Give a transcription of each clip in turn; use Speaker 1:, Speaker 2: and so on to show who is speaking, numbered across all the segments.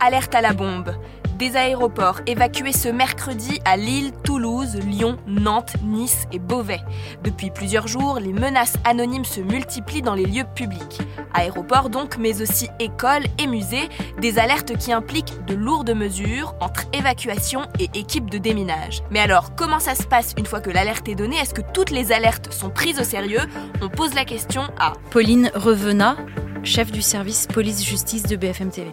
Speaker 1: alerte à la bombe. Des aéroports évacués ce mercredi à Lille, Toulouse, Lyon, Nantes, Nice et Beauvais. Depuis plusieurs jours, les menaces anonymes se multiplient dans les lieux publics. Aéroports donc, mais aussi écoles et musées, des alertes qui impliquent de lourdes mesures entre évacuation et équipe de déminage. Mais alors, comment ça se passe une fois que l'alerte est donnée? Est-ce que toutes les alertes sont prises au sérieux? On pose la question à
Speaker 2: Pauline Revenat, chef du service police-justice de BFM TV.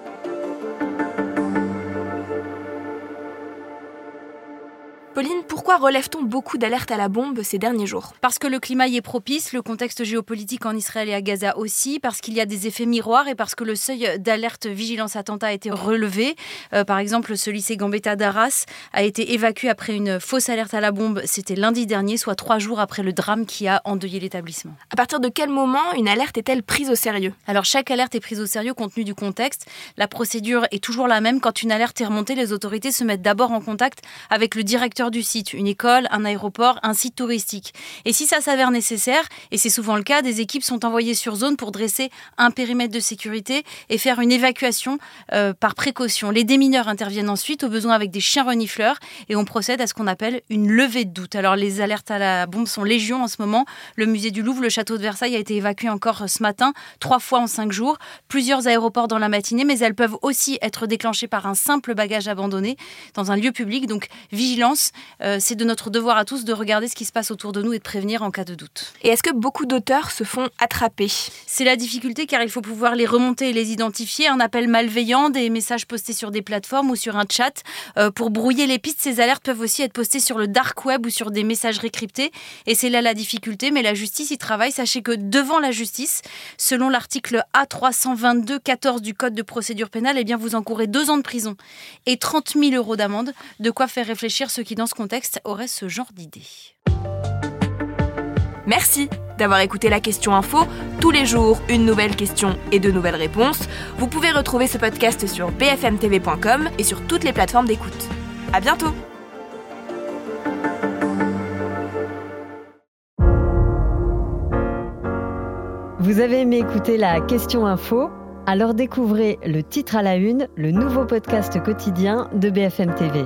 Speaker 1: Pauline, pourquoi relève-t-on beaucoup d'alertes à la bombe ces derniers jours?
Speaker 2: Parce que le climat y est propice, le contexte géopolitique en Israël et à Gaza aussi, parce qu'il y a des effets miroirs et parce que le seuil d'alerte vigilance attentat a été relevé. Euh, par exemple, ce lycée Gambetta d'Arras a été évacué après une fausse alerte à la bombe. C'était lundi dernier, soit trois jours après le drame qui a endeuillé l'établissement.
Speaker 1: À partir de quel moment une alerte est-elle prise au sérieux?
Speaker 2: Alors chaque alerte est prise au sérieux compte tenu du contexte. La procédure est toujours la même. Quand une alerte est remontée, les autorités se mettent d'abord en contact avec le directeur du site, une école, un aéroport, un site touristique. Et si ça s'avère nécessaire, et c'est souvent le cas, des équipes sont envoyées sur zone pour dresser un périmètre de sécurité et faire une évacuation euh, par précaution. Les démineurs interviennent ensuite, au besoin avec des chiens renifleurs, et on procède à ce qu'on appelle une levée de doute. Alors les alertes à la bombe sont légion en ce moment. Le musée du Louvre, le château de Versailles a été évacué encore ce matin, trois fois en cinq jours, plusieurs aéroports dans la matinée, mais elles peuvent aussi être déclenchées par un simple bagage abandonné dans un lieu public. Donc vigilance, euh, c'est de notre devoir à tous de regarder ce qui se passe autour de nous et de prévenir en cas de doute.
Speaker 1: Et est-ce que beaucoup d'auteurs se font attraper?
Speaker 2: C'est la difficulté car il faut pouvoir les remonter et les identifier. Un appel malveillant, des messages postés sur des plateformes ou sur un chat. Euh, pour brouiller les pistes, ces alertes peuvent aussi être postées sur le dark web ou sur des messageries cryptées. Et c'est là la difficulté, mais la justice y travaille. Sachez que devant la justice, selon l'article A322-14 du Code de procédure pénale, eh bien vous encourez deux ans de prison et 30 000 euros d'amende. De quoi faire réfléchir ceux qui, dans ce contexte, auraient ce genre d'idée.
Speaker 1: Merci d'avoir écouté la question info. Tous les jours, une nouvelle question et de nouvelles réponses. Vous pouvez retrouver ce podcast sur bfmtv.com et sur toutes les plateformes d'écoute. À bientôt!
Speaker 3: Vous avez aimé écouter la question info? Alors découvrez le titre à la une, le nouveau podcast quotidien de BFM TV.